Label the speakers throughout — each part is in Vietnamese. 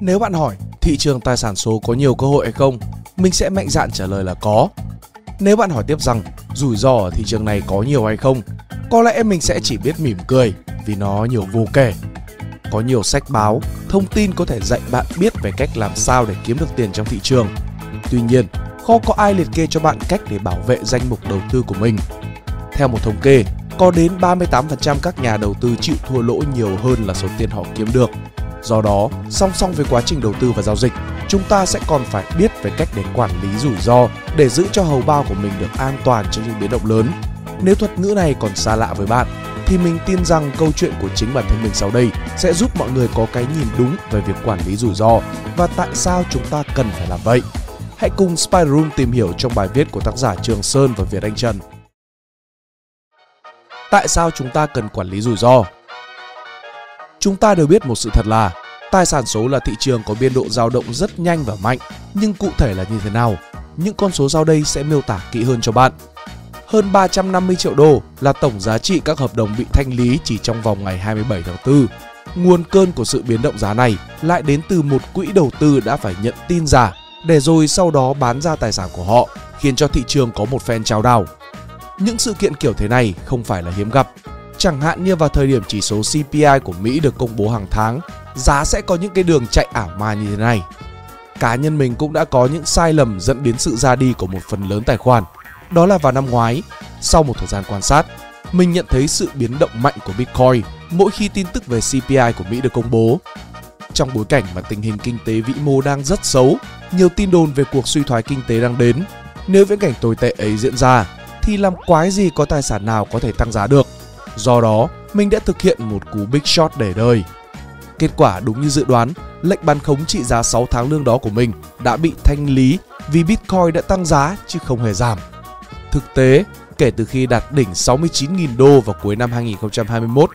Speaker 1: Nếu bạn hỏi thị trường tài sản số có nhiều cơ hội hay không, mình sẽ mạnh dạn trả lời là có. Nếu bạn hỏi tiếp rằng rủi ro ở thị trường này có nhiều hay không, có lẽ mình sẽ chỉ biết mỉm cười vì nó nhiều vô kể. Có nhiều sách báo, thông tin có thể dạy bạn biết về cách làm sao để kiếm được tiền trong thị trường. Tuy nhiên, khó có ai liệt kê cho bạn cách để bảo vệ danh mục đầu tư của mình. Theo một thống kê, có đến 38% các nhà đầu tư chịu thua lỗ nhiều hơn là số tiền họ kiếm được. Do đó, song song với quá trình đầu tư và giao dịch, chúng ta sẽ còn phải biết về cách để quản lý rủi ro để giữ cho hầu bao của mình được an toàn trong những biến động lớn. Nếu thuật ngữ này còn xa lạ với bạn, thì mình tin rằng câu chuyện của chính bản thân mình sau đây sẽ giúp mọi người có cái nhìn đúng về việc quản lý rủi ro và tại sao chúng ta cần phải làm vậy. Hãy cùng Spider Room tìm hiểu trong bài viết của tác giả Trường Sơn và Việt Anh Trần. Tại sao chúng ta cần quản lý rủi ro? Chúng ta đều biết một sự thật là tài sản số là thị trường có biên độ dao động rất nhanh và mạnh, nhưng cụ thể là như thế nào? Những con số sau đây sẽ miêu tả kỹ hơn cho bạn. Hơn 350 triệu đô là tổng giá trị các hợp đồng bị thanh lý chỉ trong vòng ngày 27 tháng 4. Nguồn cơn của sự biến động giá này lại đến từ một quỹ đầu tư đã phải nhận tin giả để rồi sau đó bán ra tài sản của họ, khiến cho thị trường có một phen trao đảo. Những sự kiện kiểu thế này không phải là hiếm gặp. Chẳng hạn như vào thời điểm chỉ số CPI của Mỹ được công bố hàng tháng, giá sẽ có những cái đường chạy ảo ma như thế này. Cá nhân mình cũng đã có những sai lầm dẫn đến sự ra đi của một phần lớn tài khoản. Đó là vào năm ngoái, sau một thời gian quan sát, mình nhận thấy sự biến động mạnh của Bitcoin mỗi khi tin tức về CPI của Mỹ được công bố. Trong bối cảnh mà tình hình kinh tế vĩ mô đang rất xấu, nhiều tin đồn về cuộc suy thoái kinh tế đang đến. Nếu viễn cảnh tồi tệ ấy diễn ra, thì làm quái gì có tài sản nào có thể tăng giá được. Do đó, mình đã thực hiện một cú big shot để đời. Kết quả đúng như dự đoán, lệnh bán khống trị giá 6 tháng lương đó của mình đã bị thanh lý vì Bitcoin đã tăng giá chứ không hề giảm. Thực tế, kể từ khi đạt đỉnh 69.000 đô vào cuối năm 2021,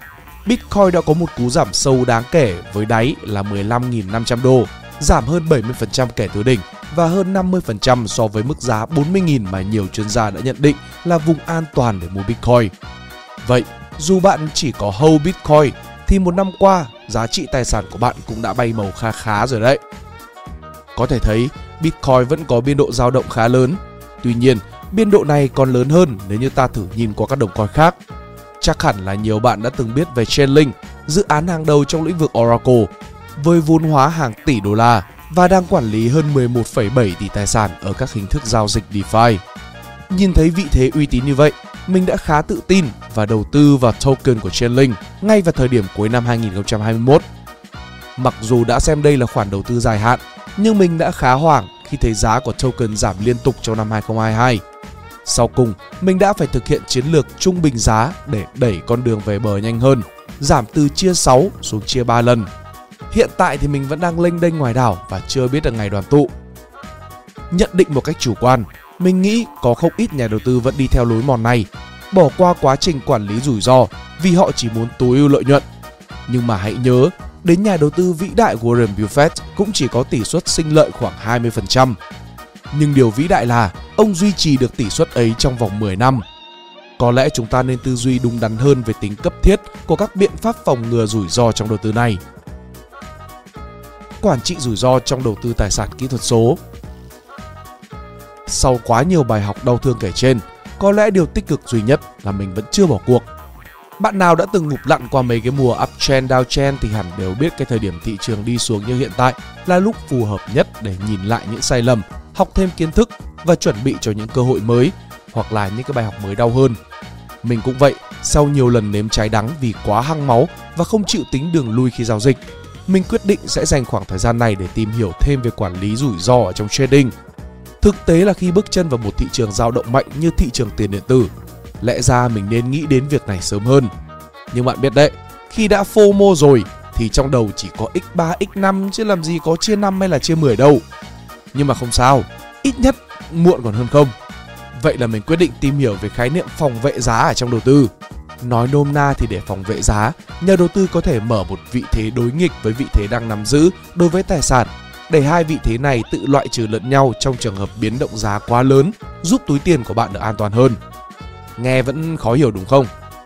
Speaker 1: Bitcoin đã có một cú giảm sâu đáng kể với đáy là 15.500 đô, giảm hơn 70% kể từ đỉnh và hơn 50% so với mức giá 40.000 mà nhiều chuyên gia đã nhận định là vùng an toàn để mua Bitcoin. Vậy, dù bạn chỉ có hold Bitcoin thì một năm qua giá trị tài sản của bạn cũng đã bay màu kha khá rồi đấy. Có thể thấy Bitcoin vẫn có biên độ dao động khá lớn. Tuy nhiên, biên độ này còn lớn hơn nếu như ta thử nhìn qua các đồng coin khác. Chắc hẳn là nhiều bạn đã từng biết về Chainlink, dự án hàng đầu trong lĩnh vực Oracle, với vốn hóa hàng tỷ đô la và đang quản lý hơn 11,7 tỷ tài sản ở các hình thức giao dịch DeFi. Nhìn thấy vị thế uy tín như vậy, mình đã khá tự tin và đầu tư vào token của Chainlink ngay vào thời điểm cuối năm 2021. Mặc dù đã xem đây là khoản đầu tư dài hạn, nhưng mình đã khá hoảng khi thấy giá của token giảm liên tục trong năm 2022. Sau cùng, mình đã phải thực hiện chiến lược trung bình giá để đẩy con đường về bờ nhanh hơn, giảm từ chia 6 xuống chia 3 lần. Hiện tại thì mình vẫn đang lênh đênh ngoài đảo và chưa biết được ngày đoàn tụ. Nhận định một cách chủ quan, mình nghĩ có không ít nhà đầu tư vẫn đi theo lối mòn này, bỏ qua quá trình quản lý rủi ro vì họ chỉ muốn tối ưu lợi nhuận. Nhưng mà hãy nhớ, đến nhà đầu tư vĩ đại Warren Buffett cũng chỉ có tỷ suất sinh lợi khoảng 20%. Nhưng điều vĩ đại là ông duy trì được tỷ suất ấy trong vòng 10 năm. Có lẽ chúng ta nên tư duy đúng đắn hơn về tính cấp thiết của các biện pháp phòng ngừa rủi ro trong đầu tư này. Quản trị rủi ro trong đầu tư tài sản kỹ thuật số sau quá nhiều bài học đau thương kể trên, có lẽ điều tích cực duy nhất là mình vẫn chưa bỏ cuộc. Bạn nào đã từng ngụp lặn qua mấy cái mùa uptrend downtrend thì hẳn đều biết cái thời điểm thị trường đi xuống như hiện tại là lúc phù hợp nhất để nhìn lại những sai lầm, học thêm kiến thức và chuẩn bị cho những cơ hội mới hoặc là những cái bài học mới đau hơn. Mình cũng vậy, sau nhiều lần nếm trái đắng vì quá hăng máu và không chịu tính đường lui khi giao dịch, mình quyết định sẽ dành khoảng thời gian này để tìm hiểu thêm về quản lý rủi ro ở trong trading Thực tế là khi bước chân vào một thị trường dao động mạnh như thị trường tiền điện tử, lẽ ra mình nên nghĩ đến việc này sớm hơn. Nhưng bạn biết đấy, khi đã FOMO rồi thì trong đầu chỉ có x3, x5 chứ làm gì có chia 5 hay là chia 10 đâu. Nhưng mà không sao, ít nhất muộn còn hơn không. Vậy là mình quyết định tìm hiểu về khái niệm phòng vệ giá ở trong đầu tư. Nói nôm na thì để phòng vệ giá, nhà đầu tư có thể mở một vị thế đối nghịch với vị thế đang nắm giữ đối với tài sản để hai vị thế này tự loại trừ lẫn nhau trong trường hợp biến động giá quá lớn, giúp túi tiền của bạn được an toàn hơn. Nghe vẫn khó hiểu đúng không?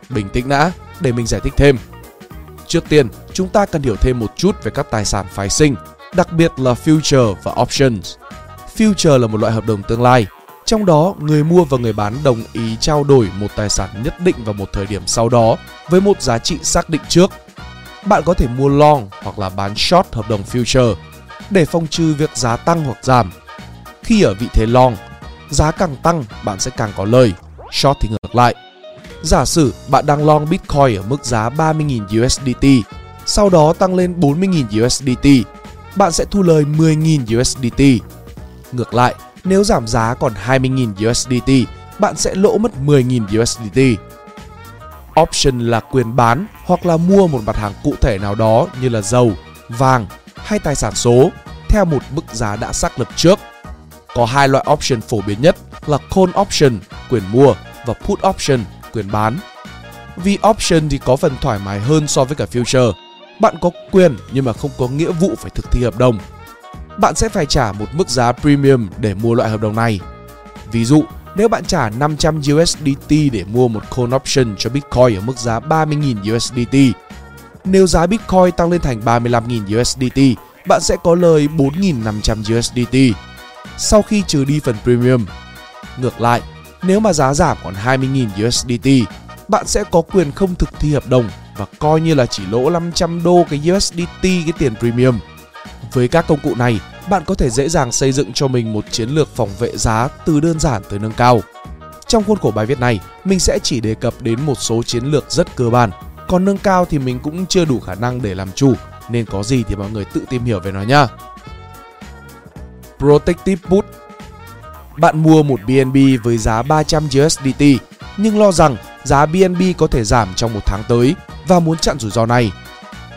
Speaker 1: Bình tĩnh đã, để mình giải thích thêm. Trước tiên, chúng ta cần hiểu thêm một chút về các tài sản phái sinh. đặc biệt là future và options. Future là một loại hợp đồng tương lai, trong đó người mua và người bán đồng ý trao đổi một tài sản nhất định vào một thời điểm sau đó với một giá trị xác định trước. Bạn có thể mua long hoặc là bán short hợp đồng future để phòng trừ việc giá tăng hoặc giảm. Khi ở vị thế long, giá càng tăng bạn sẽ càng có lời, short thì ngược lại. Giả sử bạn đang long Bitcoin ở mức giá 30.000 USDT, sau đó tăng lên 40.000 USDT, bạn sẽ thu lời 10.000 USDT. Ngược lại, nếu giảm giá còn 20.000 USDT, bạn sẽ lỗ mất 10.000 USDT. Option là quyền bán hoặc là mua một mặt hàng cụ thể nào đó như là dầu, vàng hay tài sản số theo một mức giá đã xác lập trước. Có hai loại option phổ biến nhất là call option, quyền mua và put option, quyền bán. Vì option thì có phần thoải mái hơn so với cả future. Bạn có quyền nhưng mà không có nghĩa vụ phải thực thi hợp đồng. Bạn sẽ phải trả một mức giá premium để mua loại hợp đồng này. Ví dụ, nếu bạn trả 500 USDT để mua một call option cho Bitcoin ở mức giá 30.000 USDT, nếu giá Bitcoin tăng lên thành 35.000 USDT, bạn sẽ có lời 4.500 USDT sau khi trừ đi phần premium. Ngược lại, nếu mà giá giảm còn 20.000 USDT, bạn sẽ có quyền không thực thi hợp đồng và coi như là chỉ lỗ 500 đô cái USDT cái tiền premium. Với các công cụ này, bạn có thể dễ dàng xây dựng cho mình một chiến lược phòng vệ giá từ đơn giản tới nâng cao. Trong khuôn khổ bài viết này, mình sẽ chỉ đề cập đến một số chiến lược rất cơ bản, còn nâng cao thì mình cũng chưa đủ khả năng để làm chủ, nên có gì thì mọi người tự tìm hiểu về nó nhá. Protective Put Bạn mua một BNB với giá 300 USDT, nhưng lo rằng giá BNB có thể giảm trong một tháng tới và muốn chặn rủi ro này.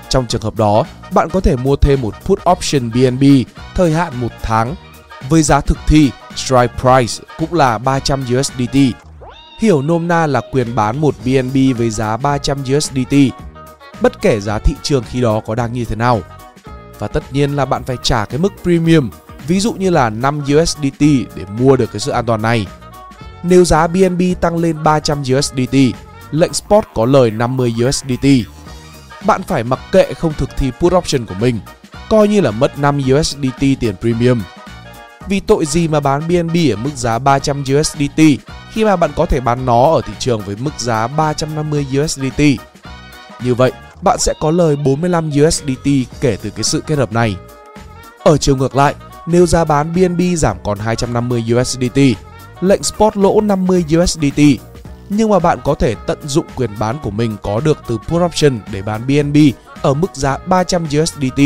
Speaker 1: Trong trường hợp đó, bạn có thể mua thêm một put option BNB thời hạn một tháng với giá thực thi strike price cũng là 300 USDT. Hiểu nôm na là quyền bán một BNB với giá 300 USDT, bất kể giá thị trường khi đó có đang như thế nào. Và tất nhiên là bạn phải trả cái mức premium, ví dụ như là 5 USDT để mua được cái sự an toàn này. Nếu giá BNB tăng lên 300 USDT, lệnh spot có lời 50 USDT. Bạn phải mặc kệ không thực thi put option của mình, coi như là mất 5 USDT tiền premium. Vì tội gì mà bán BNB ở mức giá 300 USDT khi mà bạn có thể bán nó ở thị trường với mức giá 350 USDT. Như vậy, bạn sẽ có lời 45 USDT kể từ cái sự kết hợp này. Ở chiều ngược lại, nếu giá bán BNB giảm còn 250 USDT, lệnh spot lỗ 50 USDT, nhưng mà bạn có thể tận dụng quyền bán của mình có được từ put option để bán BNB ở mức giá 300 USDT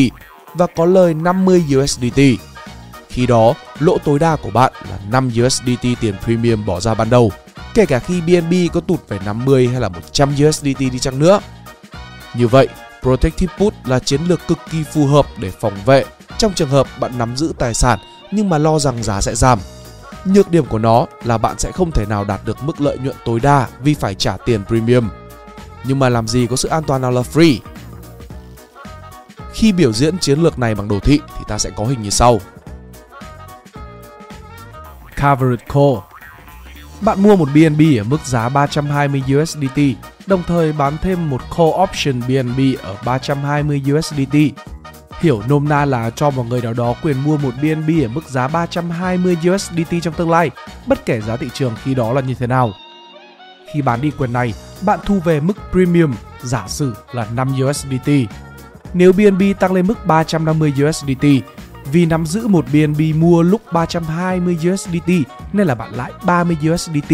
Speaker 1: và có lời 50 USDT. Khi đó, lỗ tối đa của bạn là 5 USDT tiền premium bỏ ra ban đầu, kể cả khi BNB có tụt về 50 hay là 100 USDT đi chăng nữa. Như vậy, Protective Put là chiến lược cực kỳ phù hợp để phòng vệ trong trường hợp bạn nắm giữ tài sản nhưng mà lo rằng giá sẽ giảm. Nhược điểm của nó là bạn sẽ không thể nào đạt được mức lợi nhuận tối đa vì phải trả tiền premium. Nhưng mà làm gì có sự an toàn nào là free? Khi biểu diễn chiến lược này bằng đồ thị thì ta sẽ có hình như sau. Covered Call Bạn mua một BNB ở mức giá 320 USDT, đồng thời bán thêm một call option BNB ở 320 USDT. Hiểu nôm na là cho một người nào đó quyền mua một BNB ở mức giá 320 USDT trong tương lai, bất kể giá thị trường khi đó là như thế nào. Khi bán đi quyền này, bạn thu về mức premium, giả sử là 5 USDT. Nếu BNB tăng lên mức 350 USDT, vì nắm giữ một BNB mua lúc 320 USDT nên là bạn lãi 30 USDT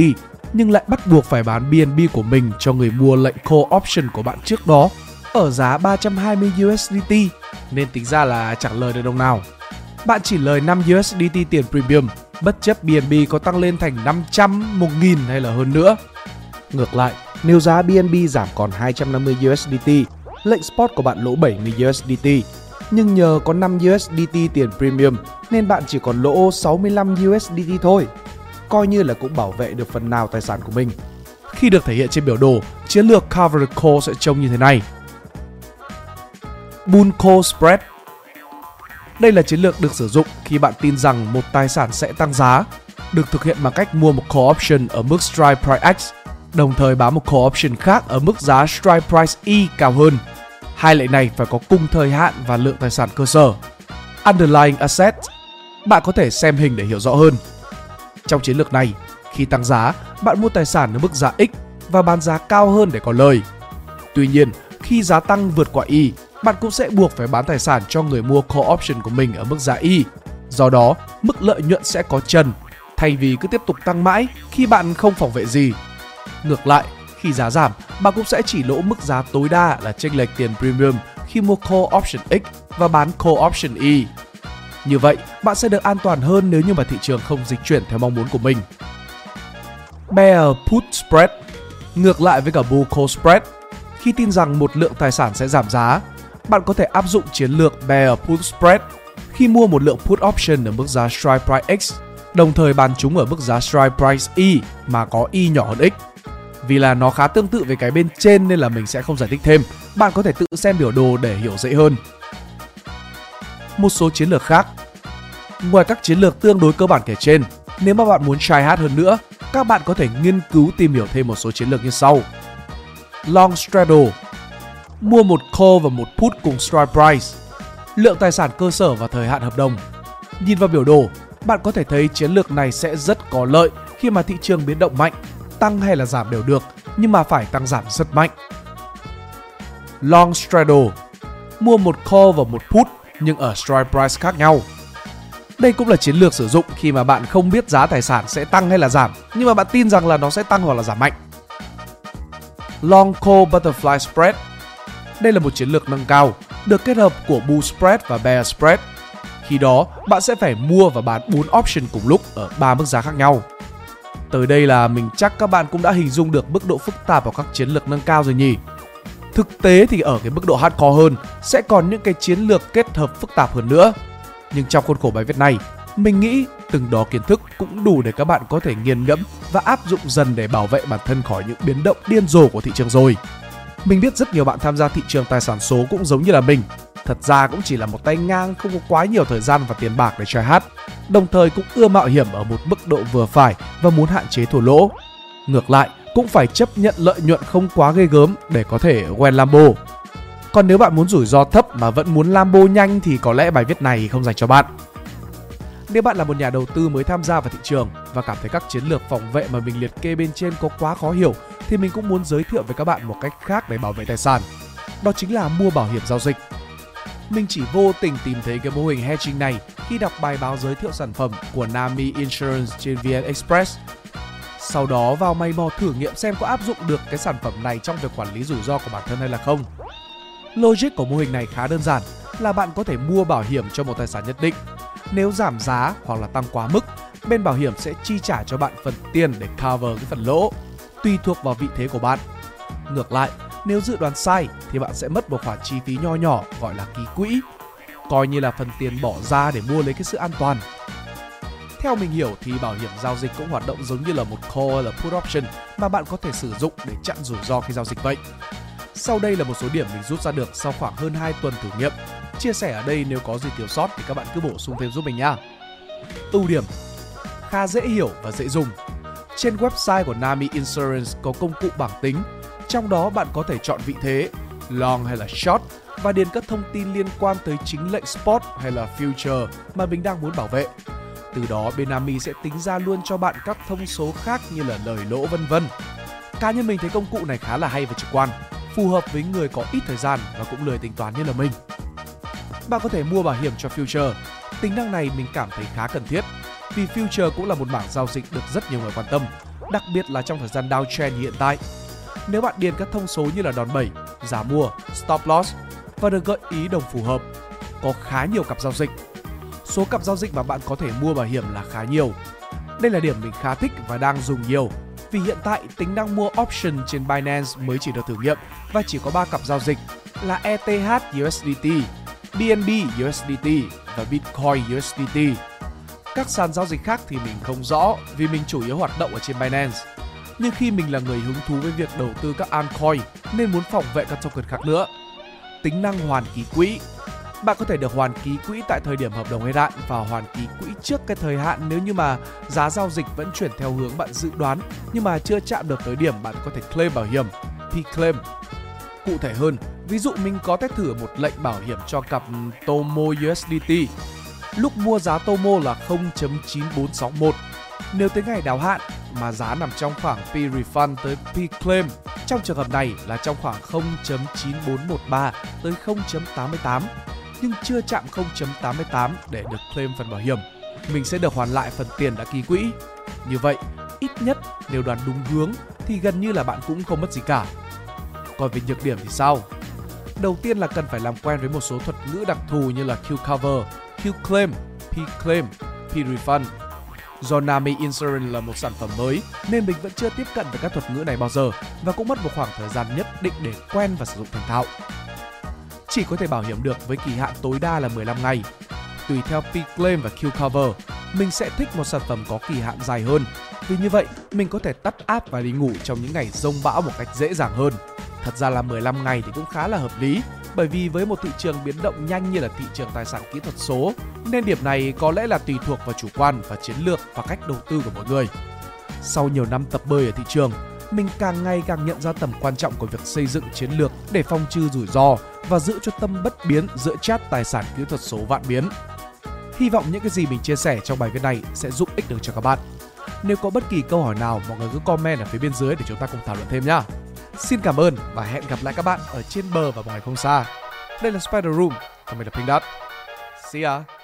Speaker 1: nhưng lại bắt buộc phải bán BNB của mình cho người mua lệnh call option của bạn trước đó ở giá 320 USDT nên tính ra là chẳng lời được đồng nào. Bạn chỉ lời 5 USDT tiền premium bất chấp BNB có tăng lên thành 500, 1000 hay là hơn nữa. Ngược lại, nếu giá BNB giảm còn 250 USDT, lệnh spot của bạn lỗ 70 USDT nhưng nhờ có 5 USDT tiền premium nên bạn chỉ còn lỗ 65 USDT thôi. Coi như là cũng bảo vệ được phần nào tài sản của mình. Khi được thể hiện trên biểu đồ, chiến lược Covered Call sẽ trông như thế này. Bull Call Spread Đây là chiến lược được sử dụng khi bạn tin rằng một tài sản sẽ tăng giá, được thực hiện bằng cách mua một call option ở mức strike price X, đồng thời bán một call option khác ở mức giá strike price Y cao hơn Hai lệnh này phải có cùng thời hạn và lượng tài sản cơ sở. Underlying Asset. Bạn có thể xem hình để hiểu rõ hơn. Trong chiến lược này, khi tăng giá, bạn mua tài sản ở mức giá X và bán giá cao hơn để có lời. Tuy nhiên, khi giá tăng vượt qua Y, bạn cũng sẽ buộc phải bán tài sản cho người mua call option của mình ở mức giá Y. Do đó, mức lợi nhuận sẽ có trần, thay vì cứ tiếp tục tăng mãi khi bạn không phòng vệ gì. Ngược lại, khi giá giảm, bạn cũng sẽ chỉ lỗ mức giá tối đa là chênh lệch tiền premium khi mua call option X và bán call option Y. Như vậy, bạn sẽ được an toàn hơn nếu như mà thị trường không dịch chuyển theo mong muốn của mình. Bear Put Spread Ngược lại với cả Bull Call Spread, khi tin rằng một lượng tài sản sẽ giảm giá, bạn có thể áp dụng chiến lược Bear Put Spread khi mua một lượng put option ở mức giá strike price X, đồng thời bán chúng ở mức giá strike price Y mà có Y nhỏ hơn X. Vì là nó khá tương tự với cái bên trên nên là mình sẽ không giải thích thêm. Bạn có thể tự xem biểu đồ để hiểu dễ hơn. Một số chiến lược khác Ngoài các chiến lược tương đối cơ bản kể trên, nếu mà bạn muốn try hard hơn nữa, các bạn có thể nghiên cứu tìm hiểu thêm một số chiến lược như sau. Long straddle Mua một call và một put cùng strike price Lượng tài sản cơ sở và thời hạn hợp đồng Nhìn vào biểu đồ, bạn có thể thấy chiến lược này sẽ rất có lợi khi mà thị trường biến động mạnh, tăng hay là giảm đều được, nhưng mà phải tăng giảm rất mạnh. Long straddle Mua một call và một put nhưng ở strike price khác nhau. Đây cũng là chiến lược sử dụng khi mà bạn không biết giá tài sản sẽ tăng hay là giảm, nhưng mà bạn tin rằng là nó sẽ tăng hoặc là giảm mạnh. Long Call Butterfly Spread Đây là một chiến lược nâng cao, được kết hợp của Bull Spread và Bear Spread. Khi đó, bạn sẽ phải mua và bán 4 option cùng lúc ở 3 mức giá khác nhau. Tới đây là mình chắc các bạn cũng đã hình dung được mức độ phức tạp của các chiến lược nâng cao rồi nhỉ. Thực tế thì ở cái mức độ hardcore hơn sẽ còn những cái chiến lược kết hợp phức tạp hơn nữa. Nhưng trong khuôn khổ bài viết này, mình nghĩ từng đó kiến thức cũng đủ để các bạn có thể nghiền ngẫm và áp dụng dần để bảo vệ bản thân khỏi những biến động điên rồ của thị trường rồi. Mình biết rất nhiều bạn tham gia thị trường tài sản số cũng giống như là mình. Thật ra cũng chỉ là một tay ngang không có quá nhiều thời gian và tiền bạc để chơi hát. Đồng thời cũng ưa mạo hiểm ở một mức độ vừa phải và muốn hạn chế thua lỗ. Ngược lại, cũng phải chấp nhận lợi nhuận không quá ghê gớm để có thể quen Lambo. Còn nếu bạn muốn rủi ro thấp mà vẫn muốn Lambo nhanh thì có lẽ bài viết này không dành cho bạn. Nếu bạn là một nhà đầu tư mới tham gia vào thị trường và cảm thấy các chiến lược phòng vệ mà mình liệt kê bên trên có quá khó hiểu thì mình cũng muốn giới thiệu với các bạn một cách khác để bảo vệ tài sản. Đó chính là mua bảo hiểm giao dịch. Mình chỉ vô tình tìm thấy cái mô hình hedging này khi đọc bài báo giới thiệu sản phẩm của Nami Insurance trên VN Express. Sau đó vào may mò thử nghiệm xem có áp dụng được cái sản phẩm này trong việc quản lý rủi ro của bản thân hay là không. Logic của mô hình này khá đơn giản là bạn có thể mua bảo hiểm cho một tài sản nhất định. Nếu giảm giá hoặc là tăng quá mức, bên bảo hiểm sẽ chi trả cho bạn phần tiền để cover cái phần lỗ, tùy thuộc vào vị thế của bạn. Ngược lại, nếu dự đoán sai thì bạn sẽ mất một khoản chi phí nho nhỏ gọi là ký quỹ, coi như là phần tiền bỏ ra để mua lấy cái sự an toàn. Theo mình hiểu thì bảo hiểm giao dịch cũng hoạt động giống như là một call là put option mà bạn có thể sử dụng để chặn rủi ro khi giao dịch vậy. Sau đây là một số điểm mình rút ra được sau khoảng hơn 2 tuần thử nghiệm. Chia sẻ ở đây nếu có gì thiếu sót thì các bạn cứ bổ sung thêm giúp mình nha. Ưu điểm Khá dễ hiểu và dễ dùng. Trên website của Nami Insurance có công cụ bảng tính, trong đó bạn có thể chọn vị thế, long hay là short và điền các thông tin liên quan tới chính lệnh spot hay là future mà mình đang muốn bảo vệ. Từ đó benami sẽ tính ra luôn cho bạn các thông số khác như là lời lỗ vân vân. Cá nhân mình thấy công cụ này khá là hay và trực quan, phù hợp với người có ít thời gian và cũng lười tính toán như là mình. Bạn có thể mua bảo hiểm cho Future. Tính năng này mình cảm thấy khá cần thiết vì Future cũng là một mảng giao dịch được rất nhiều người quan tâm, đặc biệt là trong thời gian downtrend hiện tại. Nếu bạn điền các thông số như là đòn bẩy, giá mua, stop loss và được gợi ý đồng phù hợp, có khá nhiều cặp giao dịch. Số cặp giao dịch mà bạn có thể mua bảo hiểm là khá nhiều. Đây là điểm mình khá thích và đang dùng nhiều vì hiện tại tính năng mua option trên Binance mới chỉ được thử nghiệm và chỉ có 3 cặp giao dịch là ETH USDT, BNB USDT và Bitcoin USDT. Các sàn giao dịch khác thì mình không rõ vì mình chủ yếu hoạt động ở trên Binance. Nhưng khi mình là người hứng thú với việc đầu tư các altcoin nên muốn phòng vệ các token khác nữa. Tính năng hoàn ký quỹ bạn có thể được hoàn ký quỹ tại thời điểm hợp đồng hết hạn và hoàn ký quỹ trước cái thời hạn nếu như mà giá giao dịch vẫn chuyển theo hướng bạn dự đoán nhưng mà chưa chạm được tới điểm bạn có thể claim bảo hiểm P-claim. Cụ thể hơn, ví dụ mình có test thử một lệnh bảo hiểm cho cặp Tomo USDT lúc mua giá Tomo là 0.9461. Nếu tới ngày đáo hạn mà giá nằm trong khoảng P-Refund tới P-Claim, trong trường hợp này là trong khoảng 0.9413 tới 0.88, nhưng chưa chạm 0.88 để được claim phần bảo hiểm. Mình sẽ được hoàn lại phần tiền đã ký quỹ. Như vậy, ít nhất nếu đoán đúng hướng thì gần như là bạn cũng không mất gì cả. Còn về nhược điểm thì sao? Đầu tiên là cần phải làm quen với một số thuật ngữ đặc thù như là Q cover, Q claim, P claim, P refund. Do Nami Insurance là một sản phẩm mới nên mình vẫn chưa tiếp cận với các thuật ngữ này bao giờ và cũng mất một khoảng thời gian nhất định để quen và sử dụng thành thạo. Chỉ có thể bảo hiểm được với kỳ hạn tối đa là 15 ngày. Tùy theo P claim và Q cover, mình sẽ thích một sản phẩm có kỳ hạn dài hơn. Vì như vậy, mình có thể tắt app và đi ngủ trong những ngày rông bão một cách dễ dàng hơn. Thật ra là 15 ngày thì cũng khá là hợp lý bởi vì với một thị trường biến động nhanh như là thị trường tài sản kỹ thuật số nên điểm này có lẽ là tùy thuộc vào chủ quan và chiến lược và cách đầu tư của mọi người. Sau nhiều năm tập bơi ở thị trường, mình càng ngày càng nhận ra tầm quan trọng của việc xây dựng chiến lược để phòng trừ rủi ro và giữ cho tâm bất biến giữa chat tài sản kỹ thuật số vạn biến. Hy vọng những cái gì mình chia sẻ trong bài viết này sẽ giúp ích được cho các bạn. Nếu có bất kỳ câu hỏi nào, mọi người cứ comment ở phía bên dưới để chúng ta cùng thảo luận thêm nhé. Xin cảm ơn và hẹn gặp lại các bạn ở trên bờ và ngoài không xa. Đây là Spider Room, còn mình là Pink Dot. See ya!